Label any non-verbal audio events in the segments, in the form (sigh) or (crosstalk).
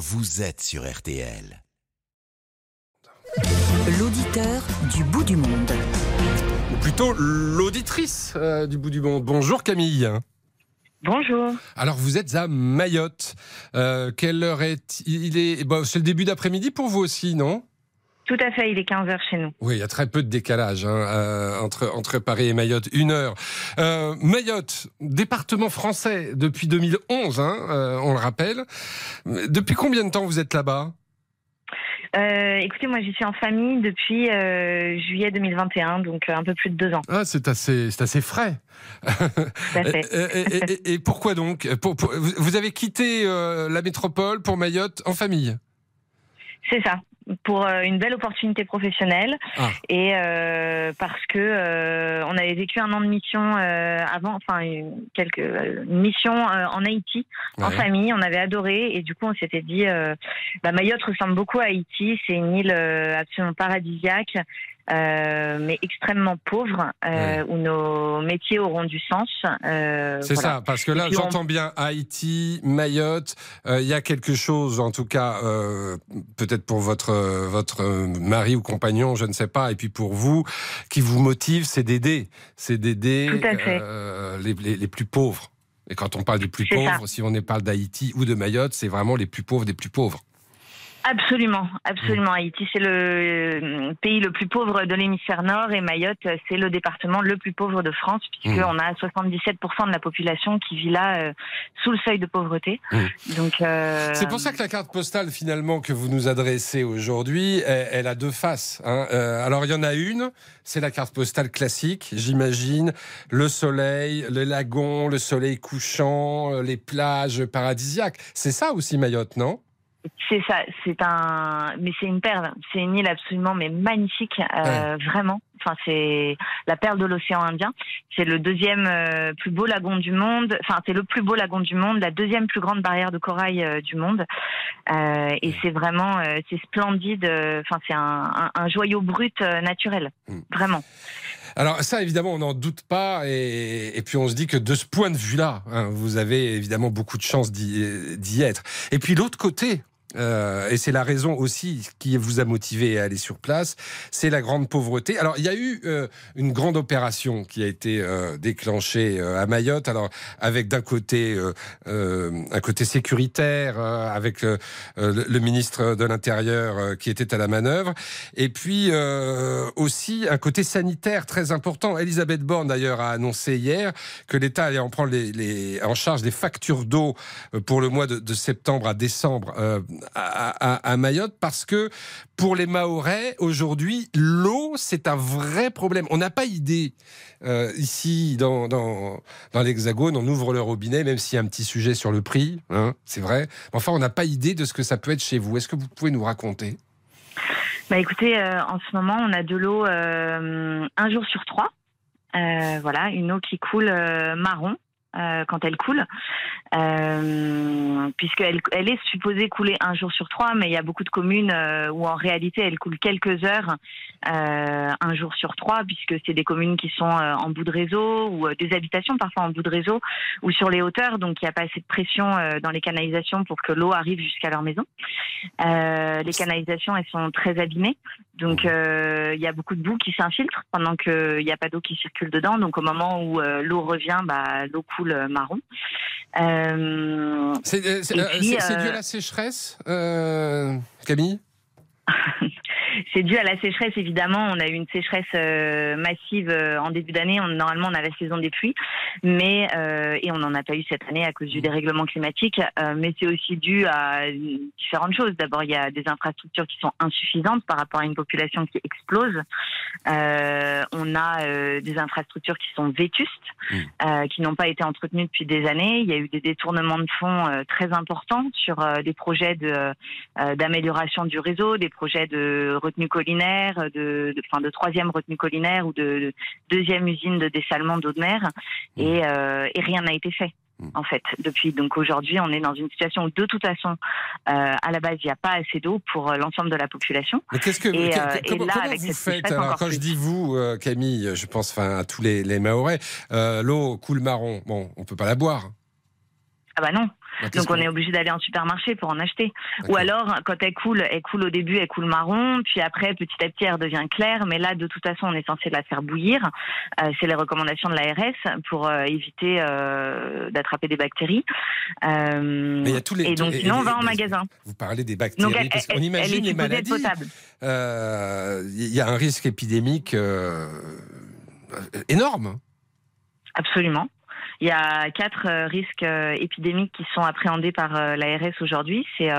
vous êtes sur RTL. L'auditeur du bout du monde. Ou plutôt l'auditrice euh, du bout du monde. Bonjour Camille. Bonjour. Alors vous êtes à Mayotte. Euh, quelle heure est il est bon, C'est le début d'après-midi pour vous aussi, non? Tout à fait, il est 15h chez nous. Oui, il y a très peu de décalage hein, euh, entre, entre Paris et Mayotte, une heure. Euh, Mayotte, département français depuis 2011, hein, euh, on le rappelle. Depuis combien de temps vous êtes là-bas? Écoutez, moi, j'y suis en famille depuis juillet 2021, donc un peu plus de deux ans. ah, C'est assez, c'est assez frais. Tout à fait. (laughs) et, et- et- et pourquoi donc? Pour- pour- vous avez quitté la métropole pour Mayotte en famille? C'est ça. Pour euh, une belle opportunité professionnelle Ah. et euh, parce que euh, on avait vécu un an de mission euh, avant, enfin une, quelques, une mission euh, en Haïti en famille. On avait adoré et du coup on s'était dit, euh, bah, Mayotte ressemble beaucoup à Haïti. C'est une île euh, absolument paradisiaque. Euh, mais extrêmement pauvre, euh, où nos métiers auront du sens. euh, C'est voilà. ça, parce que là, on- j'entends bien Haïti, Mayotte. Il y a quelque chose, en tout cas, peut-être pour votre votre mari ou compagnon, je ne sais pas, et puis pour vous, qui vous motive, c'est d'aider, c'est d'aider les, les- les plus pauvres. Et quand on parle des plus ça. pauvres, si on parle d'Haïti ou de Mayotte, c'est vraiment les plus pauvres des plus pauvres. Absolument, Mm. absolument. Haïti, c'est le euh, pays le plus pauvre de l'hémisphère nord et Mayotte, c'est le département le plus pauvre de France puisqu'on Mm. a 77% de la population qui vit là euh, sous le seuil de pauvreté. Mm. Donc, euh, C'est pour ça que la carte postale finalement que vous nous adressez aujourd'hui, elle, elle a deux faces. hein. Euh, alors il y en a une, c'est la carte postale classique, j'imagine, le soleil, le lagon, le soleil couchant, euh, les plages paradisiaques. C'est ça aussi Mayotte, non? C'est ça, c'est un, mais c'est une perle. C'est une île absolument mais magnifique, euh, vraiment. Enfin, c'est la perle de l'océan Indien. C'est le deuxième euh, plus beau lagon du monde. Enfin, c'est le plus beau lagon du monde, la deuxième plus grande barrière de corail euh, du monde. Et c'est vraiment, c'est splendide. Enfin, c'est un, un, un joyau brut naturel, Mm. vraiment. Alors ça, évidemment, on n'en doute pas. Et, et puis on se dit que de ce point de vue-là, hein, vous avez évidemment beaucoup de chance d'y être. Et puis l'autre côté, euh, et c'est la raison aussi qui vous a motivé à aller sur place, c'est la grande pauvreté. Alors il y a eu euh, une grande opération qui a été euh, déclenchée euh, à Mayotte. Alors avec d'un côté euh, euh, un côté sécuritaire, avec le, le ministre de l'Intérieur qui était à la manœuvre, et puis aussi un côté sanitaire très important. Elisabeth Borne d'ailleurs a annoncé hier que l'État allait en prendre les, les- en charge des factures d'eau pour le mois de, de septembre à décembre à, Mayotte parce que pour les Mahorais aujourd'hui l'eau c'est un vrai problème. On n'a pas idée euh, ici dans, dans, l'Hexagone on ouvre le robinet même s'il y a un petit sujet sur le prix, hein, c'est vrai. Enfin on n'a pas idée de ce que ça peut être chez vous. Est-ce que vous pouvez nous raconter? Bah écoutez, euh, en ce moment, on a de l'eau euh, un jour sur trois. Voilà, une eau qui coule marron. Euh, quand elle coule, euh, puisqu'elle elle est supposée couler un jour sur trois, mais il y a beaucoup de communes euh, où en réalité elle coule quelques heures euh, un jour sur trois, puisque c'est des communes qui sont en bout de réseau ou des habitations parfois en bout de réseau ou sur les hauteurs, donc il n'y a pas assez de pression dans les canalisations pour que l'eau arrive jusqu'à leur maison. Les canalisations, elles sont très abîmées, donc euh, il y a beaucoup de boue qui s'infiltre pendant qu'il n'y a pas d'eau qui circule dedans. Donc au moment où euh, l'eau revient, bah, l'eau coule euh, marron. Euh, C'est dû à la sécheresse, Camille? (laughs) C'est dû à la sécheresse, évidemment. On a eu une sécheresse euh, massive euh, en début d'année. On- Normalement, on a la saison des pluies, mais euh, et on n'en a pas eu cette année à cause du dérèglement climatique. Euh, mais c'est aussi dû à différentes choses. D'abord, il y a des infrastructures qui sont insuffisantes par rapport à une population qui explose. On a des infrastructures qui sont vétustes, euh, qui n'ont pas été entretenues depuis des années. Il y a eu des détournements de fonds très importants sur des projets de d'amélioration du réseau, des projets de retenue collinaire, de, de, enfin, de troisième retenue collinaire ou de, de deuxième usine de dessalement d'eau de mer, et, euh, et rien n'a été fait. En fait, depuis donc aujourd'hui, on est dans une situation où de toute façon, euh, à la base, il n'y a pas assez d'eau pour euh, l'ensemble de la population. Mais qu'est-ce que Et, que- euh, que- et comment, là, comment avec vous faites alors quand je dis vous, euh, Camille, je pense enfin à tous les, les Mahorais, euh, l'eau coule marron. Bon, on peut pas la boire. Ah bah non. Donc on est obligé d'aller en supermarché pour en acheter. Ou alors, quand elle coule, elle coule au début, elle coule marron, puis après, petit à petit, elle devient claire. Mais là, de toute façon, on est censé la faire bouillir. Euh, c'est les recommandations de l'ARS pour euh, éviter euh, d'attraper des bactéries. Mais y a tous les, et donc, sinon, on va en magasin. Vous parlez des bactéries, donc, parce qu'on imagine les maladies. Il y a un risque épidémique énorme. Absolument. Il y a quatre euh, risques euh, épidémiques qui sont appréhendés par euh, l'ARS aujourd'hui. C'est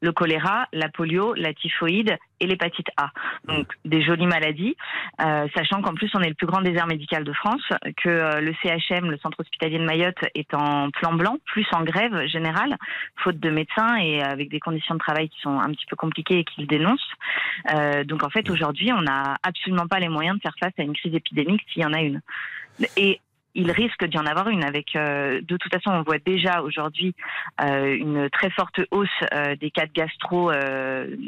le choléra, la polio, la typhoïde et l'hépatite A. Donc des jolies maladies, sachant qu'en plus on est le plus grand désert médical de France, que le CHM, le centre hospitalier de Mayotte, est en plan blanc, plus en grève générale, faute de médecins et avec des conditions de travail qui sont un petit peu compliquées et qu'ils dénoncent. donc en fait aujourd'hui on n'a absolument pas les moyens de faire face à une crise épidémique s'il y en a une. Et il risque d'y en avoir une. Avec, euh, de toute façon, on voit déjà aujourd'hui euh, une très forte hausse euh, des cas de gastro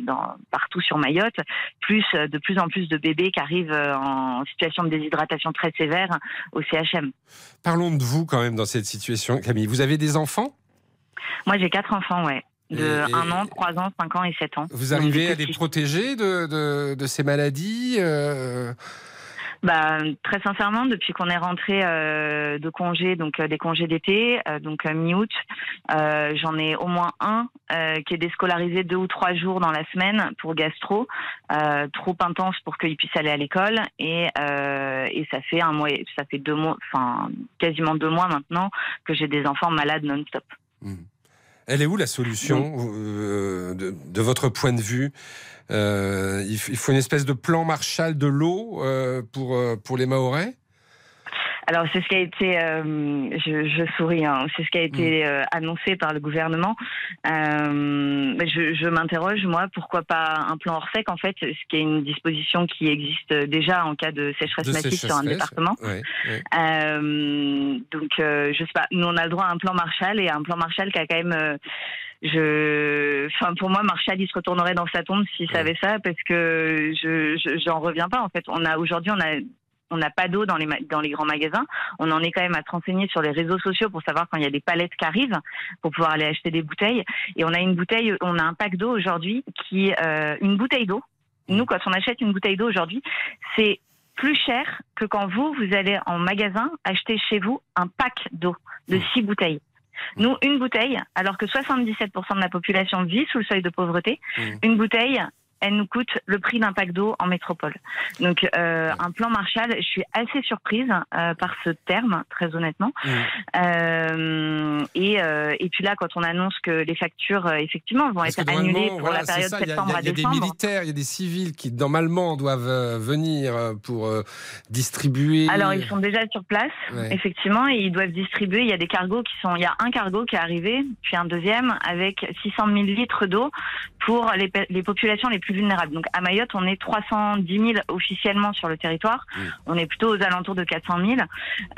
dans, partout sur Mayotte, plus de plus en plus de bébés qui arrivent en situation de déshydratation très sévère au CHM. Parlons de vous quand même dans cette situation, Camille. Vous avez des enfants? Moi, j'ai quatre enfants, ouais. De 1 an, 3 ans, 5 ans et 7 ans. Vous arrivez à les protéger de, de, de ces maladies bah, très sincèrement, depuis qu'on est rentré euh, de congés, donc euh, des congés d'été, euh, donc mi-août, j'en ai au moins un qui est déscolarisé deux ou trois jours dans la semaine pour gastro, trop intense pour qu'il puisse aller à l'école, et, et ça fait un mois, ça fait deux mois, enfin quasiment deux mois maintenant que j'ai des enfants malades non-stop. Mmh. Elle est où la solution de, de, votre point de vue euh, il, faut une espèce de plan Marshall de l'eau euh, pour, euh, pour les Mahorais? Alors c'est ce qui a été, euh, je, je, souris, hein, c'est ce qui a été mm. euh, annoncé par le gouvernement. Euh, je, je m'interroge moi, pourquoi pas un plan hors sec en fait, ce qui est une disposition qui existe déjà en cas de sécheresse massive sur un département. donc je sais pas, nous on a le droit à un plan Marshall et un plan Marshall qui a quand même je, enfin pour moi, Marshall il se retournerait dans sa tombe s'il savait ça parce que je, j'en reviens pas en fait. On a aujourd'hui, on a on n'a pas d'eau dans les, dans les grands magasins. On en est quand même à se renseigner sur les réseaux sociaux pour savoir quand il y a des palettes qui arrivent pour pouvoir aller acheter des bouteilles. Et on a une bouteille, on a un pack d'eau aujourd'hui qui, euh, une bouteille d'eau. Nous, quand on achète une bouteille d'eau aujourd'hui, c'est plus cher que quand vous, vous allez en magasin acheter chez vous un pack d'eau de six bouteilles. Nous, une bouteille, alors que 77% de la population vit sous le seuil de pauvreté, mmh. une bouteille, elle nous coûte le prix d'un pack d'eau en métropole. Donc euh, un plan Marshall, je suis assez surprise euh, par ce terme, très honnêtement. Mmh. Euh, et, et puis là, quand on annonce que les factures, effectivement, vont être annulées pour la période septembre à décembre. Il y a des militaires, il y a des civils qui normalement doivent venir pour distribuer. Alors ils sont déjà sur place, effectivement, et ils doivent distribuer. Il y a des cargos qui sont. Il y a un cargo qui est arrivé, puis un deuxième avec 600 000 litres d'eau pour les, les populations les plus vulnérables. Donc à Mayotte, on est 310 000 officiellement sur le territoire. Mmh. On est plutôt aux alentours de 400 000.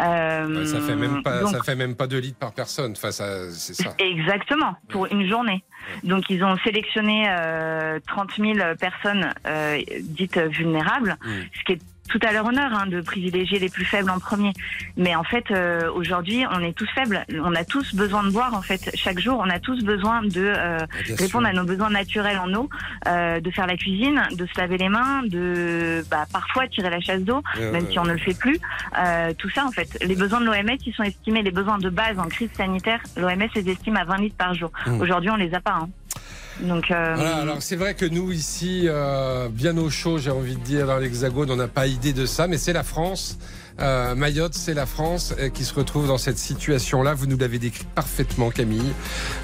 Euh, ça fait même pas, ça fait même pas 2 litres par personne. Enfin, ça, c'est ça. (laughs) Exactement, pour une journée. Donc ils ont sélectionné euh, 30 000 personnes euh, dites vulnérables, mmh. ce qui est tout à leur honneur hein, de privilégier les plus faibles en premier. Mais en fait, euh, aujourd'hui, on est tous faibles. On a tous besoin de boire. En fait, chaque jour, on a tous besoin de euh, répondre à nos besoins naturels en eau, euh, de faire la cuisine, de se laver les mains, de bah, parfois tirer la chasse d'eau, même si on ne le fait plus. tout ça, en fait, les besoins de l'OMS, ils sont estimés les besoins de base en crise sanitaire. L'OMS les estime à 20 litres par jour. Mmh. Aujourd'hui, on les a pas. Hein. Euh, voilà, alors c'est vrai que nous ici, euh, bien au chaud, j'ai envie de dire, dans l'Hexagone, on n'a pas idée de ça, mais c'est la France. Euh, Mayotte, c'est la France euh, qui se retrouve dans cette situation-là. Vous nous l'avez décrit parfaitement, Camille.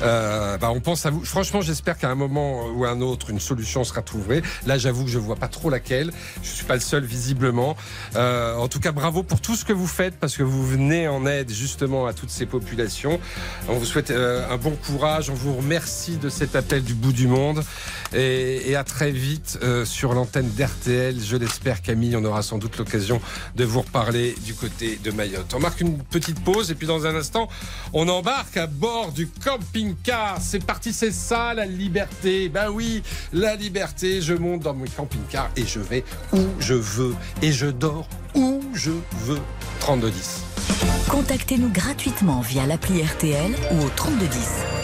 Euh, bah, on pense à vous. Franchement, j'espère qu'à un moment ou à un autre, une solution sera trouvée. Là, j'avoue que je vois pas trop laquelle. Je suis pas le seul, visiblement. En tout cas, bravo pour tout ce que vous faites parce que vous venez en aide justement à toutes ces populations. On vous souhaite un bon courage. On vous remercie de cet appel du bout du monde et, à très vite sur l'antenne d'RTL. Je l'espère, Camille. On aura sans doute l'occasion de vous reparler du côté de Mayotte. On marque une petite pause et puis dans un instant, on embarque à bord du camping-car. C'est parti, c'est ça la liberté. Ben oui, la liberté. Je monte dans mon camping-car et je vais où je veux et je dors où je veux. 32 10. Contactez-nous gratuitement via l'appli RTL ou au 3210. 50